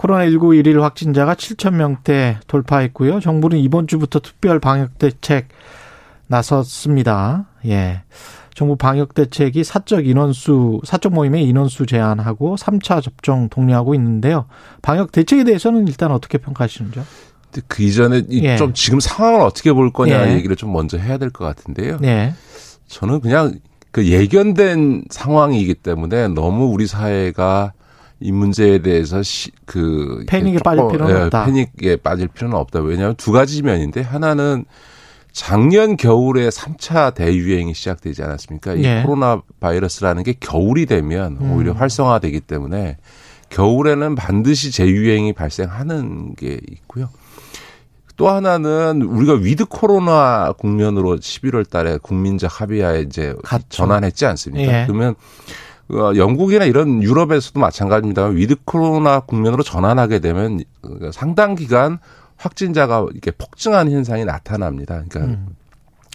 코로나19 일일 확진자가 7천 명대 돌파했고요. 정부는 이번 주부터 특별 방역 대책 나섰습니다. 예. 정부 방역 대책이 사적 인원수, 사적 모임의 인원수 제한하고 3차 접종 독려하고 있는데요. 방역 대책에 대해서는 일단 어떻게 평가하시는지요? 그 이전에 예. 좀 지금 상황을 어떻게 볼 거냐 예. 얘기를 좀 먼저 해야 될 것 같은데요. 예. 저는 그냥 그 예견된 상황이기 때문에 너무 우리 사회가 이 문제에 대해서 시, 그 패닉에 빠질 필요는 예, 없다. 패닉에 빠질 필요는 없다. 왜냐하면 두 가지 면인데 하나는 작년 겨울에 3차 대유행이 시작되지 않았습니까? 이 예. 코로나 바이러스라는 게 겨울이 되면 오히려 음. 활성화되기 때문에 겨울에는 반드시 재유행이 발생하는 게 있고요. 또 하나는 우리가 위드 코로나 국면으로 11월 달에 국민적 합의하에 이제 갔죠. 전환했지 않습니까? 예. 그러면 어, 영국이나 이런 유럽에서도 마찬가지입니다만 위드 코로나 국면으로 전환하게 되면 상당 기간 확진자가 이렇게 폭증하는 현상이 나타납니다. 그러니까 음.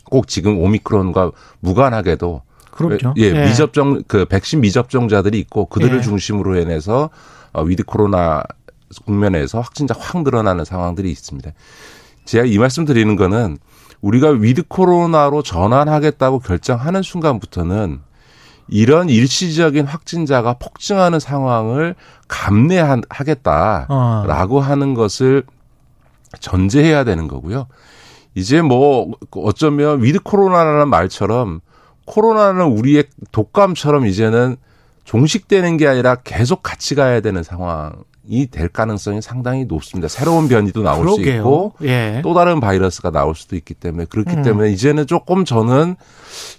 꼭 지금 오미크론과 무관하게도 그렇죠. 예, 예, 미접종 그 백신 미접종자들이 있고 그들을 예. 중심으로 해서 어, 위드 코로나 국면에서 확진자 확 늘어나는 상황들이 있습니다. 제가 이 말씀 드리는 거는 우리가 위드 코로나로 전환하겠다고 결정하는 순간부터는 이런 일시적인 확진자가 폭증하는 상황을 감내하겠다라고 어. 하는 것을 전제해야 되는 거고요. 이제 뭐 어쩌면 위드 코로나라는 말처럼 코로나는 우리의 독감처럼 이제는 종식되는 게 아니라 계속 같이 가야 되는 상황 이될 가능성이 상당히 높습니다. 새로운 변이도 나올 그러게요. 수 있고 예. 또 다른 바이러스가 나올 수도 있기 때문에 그렇기 음. 때문에 이제는 조금 저는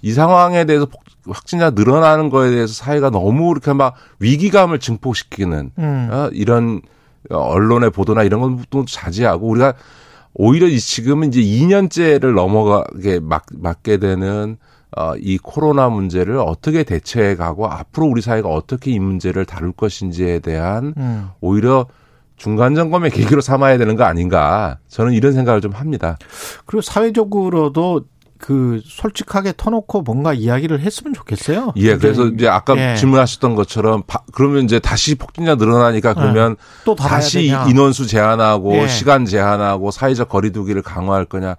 이 상황에 대해서 확진자 늘어나는 거에 대해서 사회가 너무 이렇게 막 위기감을 증폭시키는 음. 어, 이런 언론의 보도나 이런 것도 자제하고 우리가 오히려 지금은 이제 2년째를 넘어가게 막, 맞게 되는 어, 이 코로나 문제를 어떻게 대처해 가고 앞으로 우리 사회가 어떻게 이 문제를 다룰 것인지에 대한 음. 오히려 중간 점검의 계기로 삼아야 되는 거 아닌가 저는 이런 생각을 좀 합니다. 그리고 사회적으로도 그 솔직하게 터놓고 뭔가 이야기를 했으면 좋겠어요. 예, 그래서 이제 아까 예. 질문하셨던 것처럼 바, 그러면 이제 다시 폭진자 늘어나니까 그러면 예. 또 다시 되냐. 인원수 제한하고 예. 시간 제한하고 사회적 거리두기를 강화할 거냐?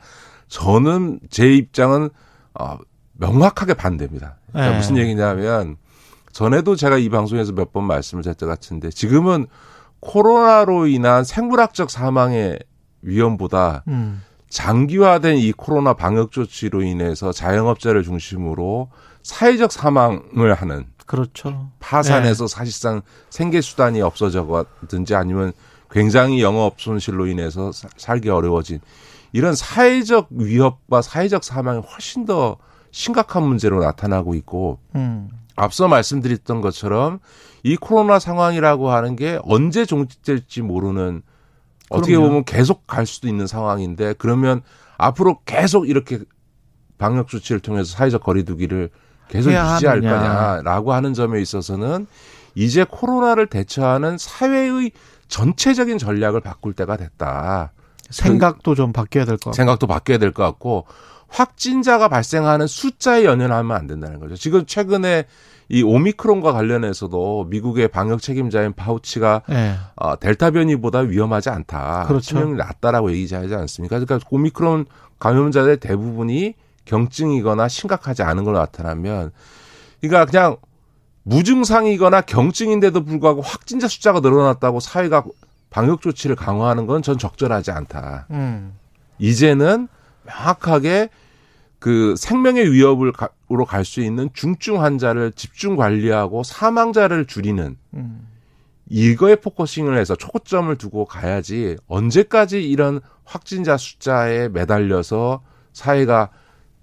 저는 제 입장은 어 명확하게 반대입니다. 그러니까 네. 무슨 얘기냐면 전에도 제가 이 방송에서 몇 번 말씀을 드렸던 것 같은데 지금은 코로나로 인한 생물학적 사망의 위험보다 음. 장기화된 이 코로나 방역 조치로 인해서 자영업자를 중심으로 사회적 사망을 하는 그렇죠. 파산해서 네. 사실상 생계 수단이 없어져가든지 아니면 굉장히 영업 손실로 인해서 살기 어려워진 이런 사회적 위협과 사회적 사망이 훨씬 더 심각한 문제로 나타나고 있고 음. 앞서 말씀드렸던 것처럼 이 코로나 상황이라고 하는 게 언제 종식될지 모르는 어떻게 그럼요. 보면 계속 갈 수도 있는 상황인데 그러면 앞으로 계속 이렇게 방역 조치를 통해서 사회적 거리두기를 계속 유지할 하느냐. 거냐라고 하는 점에 있어서는 이제 코로나를 대처하는 사회의 전체적인 전략을 바꿀 때가 됐다. 생각도 좀 바뀌어야 될 것 같고. 생각도 바뀌어야 될 것 같고 확진자가 발생하는 숫자에 연연하면 안 된다는 거죠. 지금 최근에 이 오미크론과 관련해서도 미국의 방역 책임자인 파우치가 네. 어, 델타 변이보다 위험하지 않다. 그렇죠. 치명률이 낮다라고 얘기하지 않습니까? 그러니까 오미크론 감염자들 대부분이 경증이거나 심각하지 않은 걸로 나타나면 그러니까 그냥 무증상이거나 경증인데도 불구하고 확진자 숫자가 늘어났다고 사회가 방역 조치를 강화하는 건 전 적절하지 않다. 음. 이제는 명확하게 그 생명의 위협으로 갈 수 있는 중증 환자를 집중 관리하고 사망자를 줄이는 음. 이거에 focusing을 해서 초점을 두고 가야지 언제까지 이런 확진자 숫자에 매달려서 사회가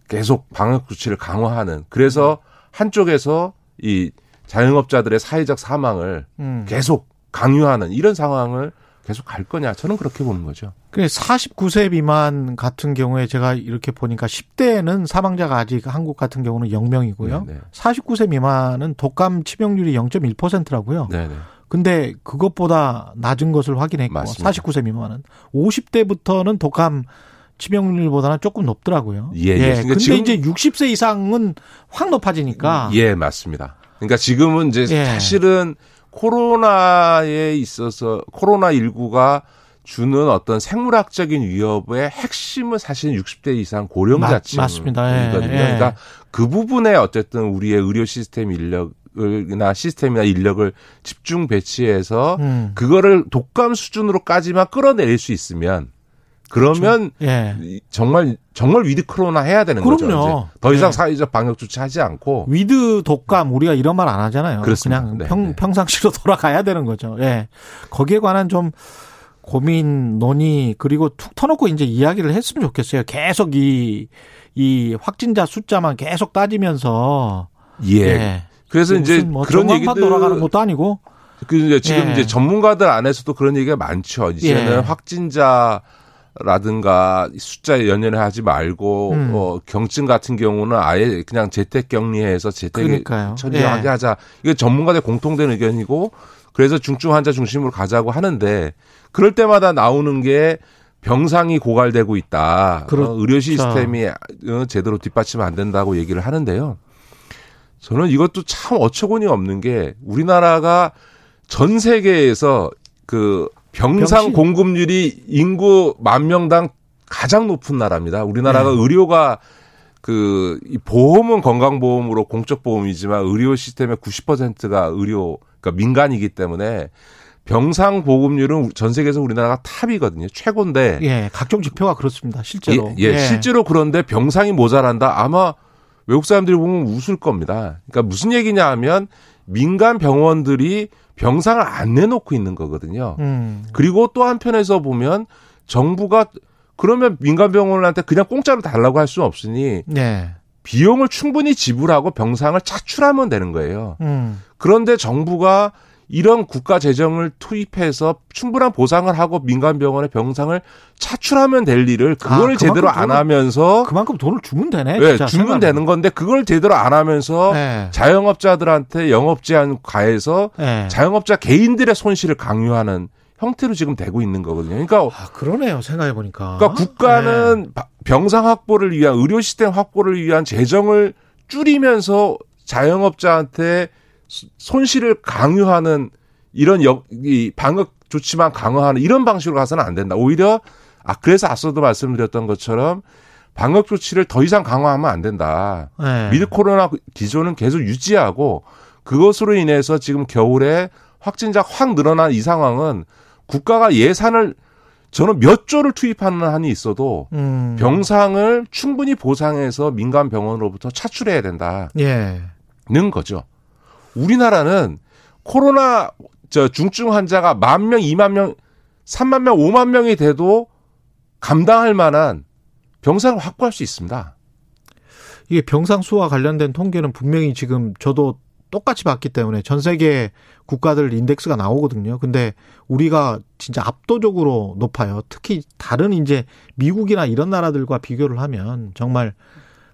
계속 방역 조치를 강화하는 그래서 한쪽에서 이 자영업자들의 사회적 사망을 음. 계속 강요하는 이런 상황을 계속 갈 거냐? 저는 그렇게 보는 거죠. 그 49세 미만 같은 경우에 제가 이렇게 보니까 10대는 사망자가 아직 한국 같은 경우는 0명이고요. 네네. 49세 미만은 독감 치명률이 0.1%라고요. 네네. 근데 그것보다 낮은 것을 확인했고 맞습니다. 49세 미만은 50대부터는 독감 치명률보다는 조금 높더라고요. 예. 예. 그러니까 근데 지금 이제 60세 이상은 확 높아지니까 예, 맞습니다. 그러니까 지금은 이제 예. 사실은 코로나에 있어서 코로나 19가 주는 어떤 생물학적인 위협의 핵심은 사실 60대 이상 고령자층 맞습니다. 예. 그러니까 그 부분에 어쨌든 우리의 의료 시스템 인력 이나 시스템이나 인력을 집중 배치해서 음. 그거를 독감 수준으로까지만 끌어내릴 수 있으면 그러면 예. 정말 정말 위드 코로나 해야 되는 그럼요. 거죠. 이제 더 이상 예. 사회적 방역 조치 하지 않고 with 독감 우리가 이런 말 안 하잖아요. 그렇습니다. 그냥 네, 평, 네. 평상시로 돌아가야 되는 거죠. 예. 거기에 관한 좀 고민 논의 그리고 툭 터놓고 이제 이야기를 했으면 좋겠어요. 계속 이 이 확진자 숫자만 계속 따지면서 예. 예. 그래서 이제 뭐 그런 얘기들 돌아가는 것도 아니고 그 이제 지금 예. 이제 전문가들 안에서도 그런 얘기가 많죠. 이제는 예. 확진자 라든가 숫자에 연연해 하지 말고 음. 어 경증 같은 경우는 아예 그냥 재택 격리해서 재택 처리하게 예. 하자. 이게 전문가들 공통된 의견이고 그래서 중증 환자 중심으로 가자고 하는데 그럴 때마다 나오는 게 병상이 고갈되고 있다. 어, 그렇죠. 어, 의료 시스템이 어, 제대로 뒷받침 안 된다고 얘기를 하는데요. 저는 이것도 참 어처구니 없는 게 우리나라가 전 세계에서 그 병상 병실. 공급률이 인구 만 명당 가장 높은 나라입니다. 우리나라가 네. 의료가 그 보험은 건강보험으로 공적 보험이지만 의료 시스템의 90%가 의료 그러니까 민간이기 때문에 병상 보급률은 전 세계에서 우리나라가 탑이거든요. 최고인데. 예, 각종 지표가 그렇습니다. 실제로. 예, 예, 예. 실제로 그런데 병상이 모자란다. 아마 외국 사람들이 보면 웃을 겁니다. 그러니까 무슨 얘기냐 하면 민간 병원들이 병상을 안 내놓고 있는 거거든요. 음. 그리고 또 한편에서 보면 정부가 그러면 민간 병원한테 그냥 공짜로 달라고 할 수는 없으니 네. 비용을 충분히 지불하고 병상을 차출하면 되는 거예요. 음. 그런데 정부가 이런 국가 재정을 투입해서 충분한 보상을 하고 민간 병원의 병상을 차출하면 될 일을 그걸 아, 제대로 안 하면서 그만큼 돈을 주면 되네. 네, 주면 생각하면. 되는 건데 그걸 제대로 안 하면서 네. 자영업자들한테 영업 제한 가해서 네. 자영업자 개인들의 손실을 강요하는 형태로 지금 되고 있는 거거든요. 그러니까 아, 그러네요. 생각해 보니까. 그러니까 국가는 네. 병상 확보를 위한 의료 시스템 확보를 위한 재정을 줄이면서 자영업자한테 손실을 강요하는 이런 역, 이 방역 조치만 강화하는 이런 방식으로 가서는 안 된다. 오히려 아 그래서 앞서도 말씀드렸던 것처럼 방역 조치를 더 이상 강화하면 안 된다. 네. 미드 코로나 기조는 계속 유지하고 그것으로 인해서 지금 겨울에 확진자 확 늘어난 이 상황은 국가가 예산을 저는 몇 조를 투입하는 한이 있어도 음. 병상을 충분히 보상해서 민간 병원으로부터 차출해야 된다는 예. 거죠. 우리나라는 코로나 저 중증 환자가 만 명, 이만 명, 삼만 명, 오만 명이 돼도 감당할 만한 병상을 확보할 수 있습니다. 이게 병상 수와 관련된 통계는 분명히 지금 저도 똑같이 봤기 때문에 전 세계 국가들 인덱스가 나오거든요. 근데 우리가 진짜 압도적으로 높아요. 특히 다른 이제 미국이나 이런 나라들과 비교를 하면 정말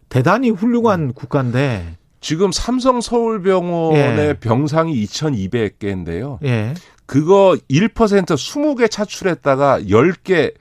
대단히 훌륭한 국가인데 지금 삼성 서울병원의 예. 병상이 2,200개인데요. 예. 그거 1% 20개 차출했다가 10개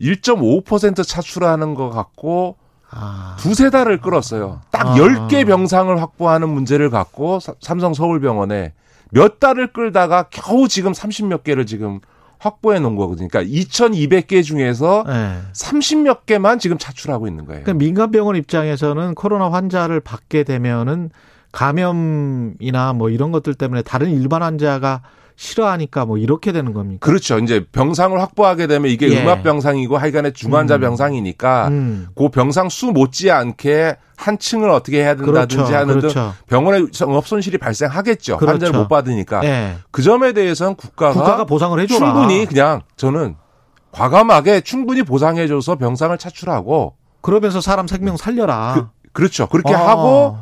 1.5% 차출하는 것 같고 아. 두세 달을 끌었어요. 딱 아. 10개 병상을 확보하는 문제를 갖고 삼성 서울병원에 몇 달을 끌다가 겨우 지금 30몇 개를 지금 확보해 놓은 거거든요. 그러니까 2,200개 중에서 네. 30몇 개만 지금 차출하고 있는 거예요. 그러니까 민간 병원 입장에서는 코로나 환자를 받게 되면은 감염이나 뭐 이런 것들 때문에 다른 일반 환자가 싫어하니까 뭐 이렇게 되는 겁니까? 그렇죠. 이제 병상을 확보하게 되면 이게 예. 음압 병상이고 하여간에 중환자 음. 병상이니까 음. 그 병상 수 못지않게 한 층을 어떻게 해야 된다든지 그렇죠. 하는 그렇죠. 등 병원에 영업 손실이 발생하겠죠. 그렇죠. 환자를 못 받으니까. 예. 그 점에 대해서는 국가가, 국가가 보상을 해줘라. 충분히 그냥 저는 과감하게 충분히 보상해줘서 병상을 차출하고 그러면서 사람 생명 살려라. 그렇죠 그렇게 어. 하고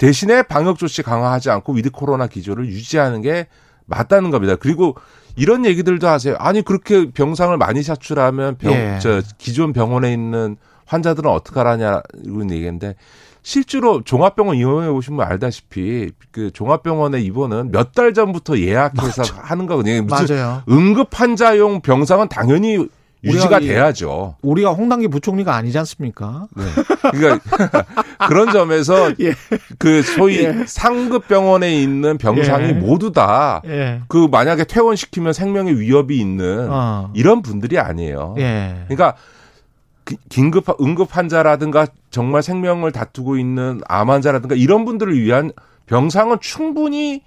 대신에 방역 조치 강화하지 않고 위드 코로나 기조를 유지하는 게 맞다는 겁니다. 그리고 이런 얘기들도 하세요. 아니 그렇게 병상을 많이 차출하면 병, 예. 저 기존 병원에 있는 환자들은 어떡하라냐 이런 얘기인데 실제로 종합병원 이용해 보시면 알다시피 그 종합병원의 입원은 몇 달 전부터 예약해서 맞아. 하는 거거든요. 무슨 맞아요. 응급 환자용 병상은 당연히 유지가 우리가 돼야죠. 우리가 홍당기 부총리가 아니지 않습니까? 네. 그러니까 그런 점에서 예. 그 소위 예. 상급 병원에 있는 병상이 예. 모두 다그 예. 만약에 퇴원시키면 생명의 위협이 있는 어. 이런 분들이 아니에요. 예. 그러니까 긴급 응급 환자라든가 정말 생명을 다투고 있는 암 환자라든가 이런 분들을 위한 병상은 충분히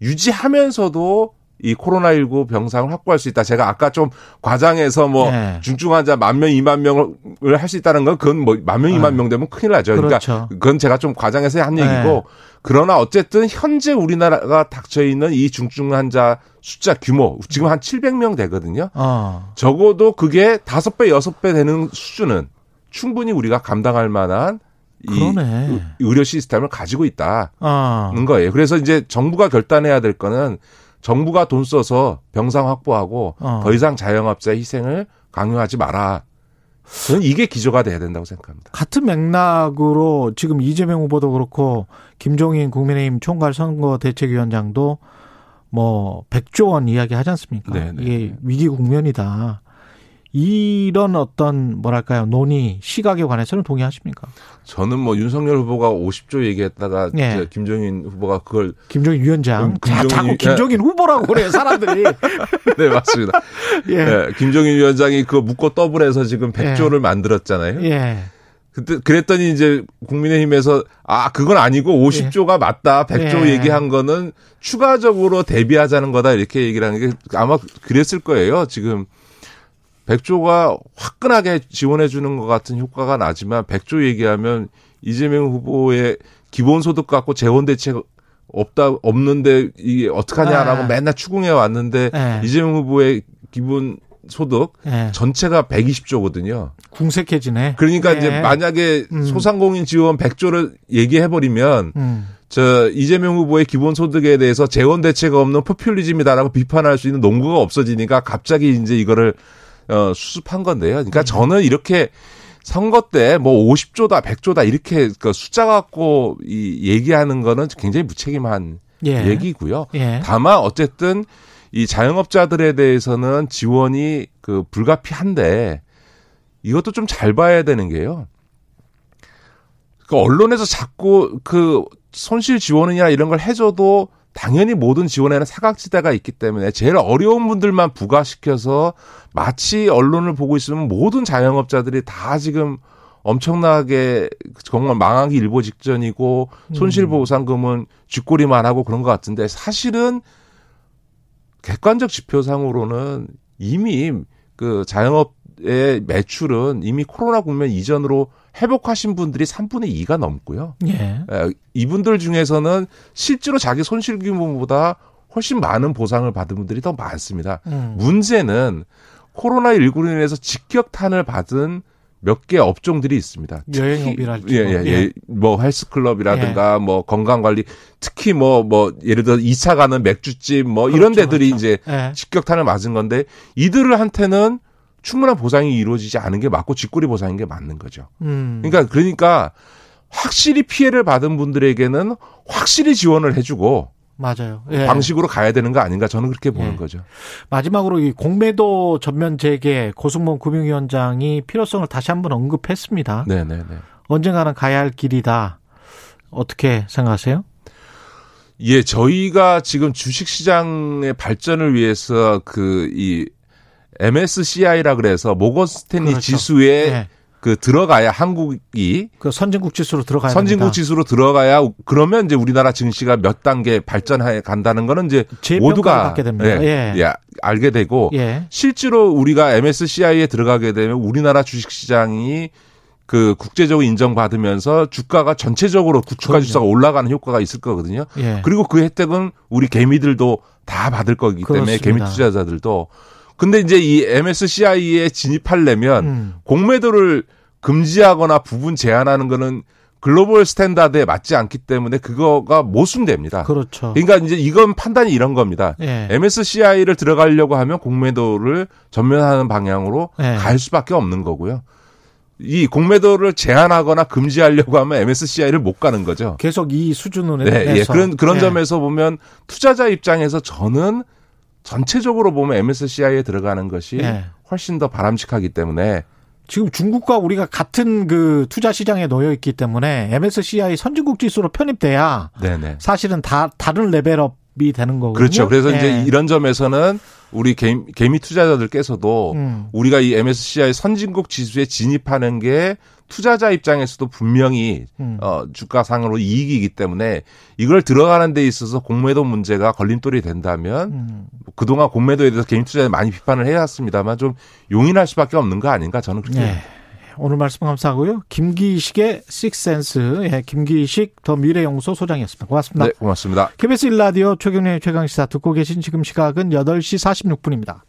유지하면서도 이 코로나19 병상을 확보할 수 있다. 제가 아까 좀 과장해서 뭐 네. 중증 환자 만 명, 이만 명을 할 수 있다는 건 그건 뭐 만 명, 이만 네. 명 되면 큰일 나죠. 그러니까 그렇죠. 그건 제가 좀 과장해서 한 얘기고 네. 그러나 어쨌든 현재 우리나라가 닥쳐 있는 이 중증 환자 숫자 규모 지금 한 700명 되거든요. 어. 적어도 그게 다섯 배 여섯 배 되는 수준은 충분히 우리가 감당할 만한 이 그러네. 의료 시스템을 가지고 있다는 어. 거예요. 그래서 이제 정부가 결단해야 될 거는 정부가 돈 써서 병상 확보하고 어. 더 이상 자영업자 희생을 강요하지 마라. 저는 이게 기조가 돼야 된다고 생각합니다. 같은 맥락으로 지금 이재명 후보도 그렇고 김종인 국민의힘 총괄 선거 대책위원장도 뭐 100조 원 이야기 하지 않습니까? 네네. 네, 이게 네. 위기 국면이다. 이런 어떤 뭐랄까요 논의 시각에 관해서는 동의하십니까? 저는 뭐 윤석열 후보가 50조 얘기했다가 네. 김종인 후보가 그걸 김종인 위원장 음, 김종인, 자, 꾸 김종인 후보라고 그래요 사람들이 네 맞습니다. 예. 네, 김종인 위원장이 그거 묶고 더블해서 지금 100조를 예. 만들었잖아요. 예. 그때 그랬더니 이제 국민의힘에서 아 그건 아니고 50조가 맞다 100조 예. 얘기한 거는 추가적으로 대비하자는 거다 이렇게 얘기를 하는 게 아마 그랬을 거예요 지금 백조가 화끈하게 지원해 주는 것 같은 효과가 나지만 백조 얘기하면 이재명 후보의 기본소득 갖고 재원 대책 없다 없는데 이게 어떡하냐라고 네. 맨날 추궁해 왔는데 네. 이재명 후보의 기본 소득 네. 전체가 120조거든요. 궁색해지네. 그러니까 네. 이제 만약에 음. 소상공인 지원 100조를 얘기해 버리면 음. 저 이재명 후보의 기본 소득에 대해서 재원 대책 없는 포퓰리즘이다라고 비판할 수 있는 농구가 없어지니까 갑자기 이제 이거를 어, 수습한 건데요. 그러니까 음. 저는 이렇게 선거 때 뭐 50조다, 100조다 이렇게 그 숫자 갖고 이 얘기하는 거는 굉장히 무책임한 예. 얘기고요. 예. 다만 어쨌든 이 자영업자들에 대해서는 지원이 그 불가피한데 이것도 좀 잘 봐야 되는 게요. 그 언론에서 자꾸 그 손실 지원이나 이런 걸 해줘도 당연히 모든 지원에는 사각지대가 있기 때문에 제일 어려운 분들만 부과시켜서 마치 언론을 보고 있으면 모든 자영업자들이 다 지금 엄청나게 정말 망하기 일보 직전이고 손실보상금은 쥐꼬리만 하고 그런 것 같은데 사실은 객관적 지표상으로는 이미 그 자영업의 매출은 이미 코로나 국면 이전으로 회복하신 분들이 3분의 2가 넘고요. 예. 이분들 중에서는 실제로 자기 손실 규모보다 훨씬 많은 보상을 받은 분들이 더 많습니다. 음. 문제는 코로나19로 인해서 직격탄을 받은 몇 개 업종들이 있습니다. 여행업이랄지. 예, 예, 예, 예. 뭐 헬스클럽이라든가 예. 뭐 건강관리 특히 뭐뭐 뭐 예를 들어 2차 가는 맥주집 뭐 그렇죠, 이런 데들이 그렇죠. 이제 예. 직격탄을 맞은 건데 이들한테는 충분한 보상이 이루어지지 않은 게 맞고 직거리 보상인 게 맞는 거죠. 음. 그러니까 그러니까 확실히 피해를 받은 분들에게는 확실히 지원을 해주고 맞아요. 예. 방식으로 가야 되는 거 아닌가 저는 그렇게 보는 예. 거죠. 마지막으로 이 공매도 전면 재개 고승범 금융위원장이 필요성을 다시 한번 언급했습니다. 네네네. 언젠가는 가야 할 길이다. 어떻게 생각하세요? 예, 저희가 지금 주식 시장의 발전을 위해서 그 이 MSCI라 그래서 모건 스탠리 그렇죠. 지수에 네. 그 들어가야 한국이 그 선진국 지수로 들어가야 선진국 됩니다. 지수로 들어가야 그러면 이제 우리나라 증시가 몇 단계 발전해 간다는 거는 이제 모두가 받게 됩니다. 예, 예. 예 알게 되고 예. 실제로 우리가 MSCI에 들어가게 되면 우리나라 주식 시장이 그 국제적으로 인정받으면서 주가가 전체적으로 주가 지수가 올라가는 효과가 있을 거거든요. 예. 그리고 그 혜택은 우리 개미들도 다 받을 거기 때문에 그렇습니다. 개미 투자자들도 근데 이제 이 MSCI에 진입하려면 음. 공매도를 금지하거나 부분 제한하는 거는 글로벌 스탠다드에 맞지 않기 때문에 그거가 모순됩니다. 그렇죠. 그러니까 이제 이건 판단이 이런 겁니다. 예. MSCI를 들어가려고 하면 공매도를 전면하는 방향으로 예. 갈 수밖에 없는 거고요. 이 공매도를 제한하거나 금지하려고 하면 MSCI를 못 가는 거죠. 계속 이 수준으로 네, 예. 그런 그런 예. 점에서 보면 투자자 입장에서 저는 전체적으로 보면 MSCI에 들어가는 것이 예. 훨씬 더 바람직하기 때문에 지금 중국과 우리가 같은 그 투자 시장에 놓여 있기 때문에 MSCI 선진국 지수로 편입돼야 네네. 사실은 다 다른 레벨업이 되는 거거든요. 그렇죠. 그래서 예. 이제 이런 점에서는 우리 개미, 개미 투자자들께서도 음. 우리가 이 MSCI 선진국 지수에 진입하는 게 투자자 입장에서도 분명히 음. 어, 주가 상으로 이익이기 때문에 이걸 들어가는 데 있어서 공매도 문제가 걸림돌이 된다면 음. 그동안 공매도에 대해서 개인 투자에 많이 비판을 해왔습니다만 좀 용인할 수밖에 없는 거 아닌가 저는 그렇게 네. 오늘 말씀 감사하고요. 김기식의 식센스, 예, 김기식 더 미래연구소 소장이었습니다. 고맙습니다. 네, 고맙습니다. KBS 1라디오 최경련의 최강시사 듣고 계신 지금 시각은 8시 46분입니다.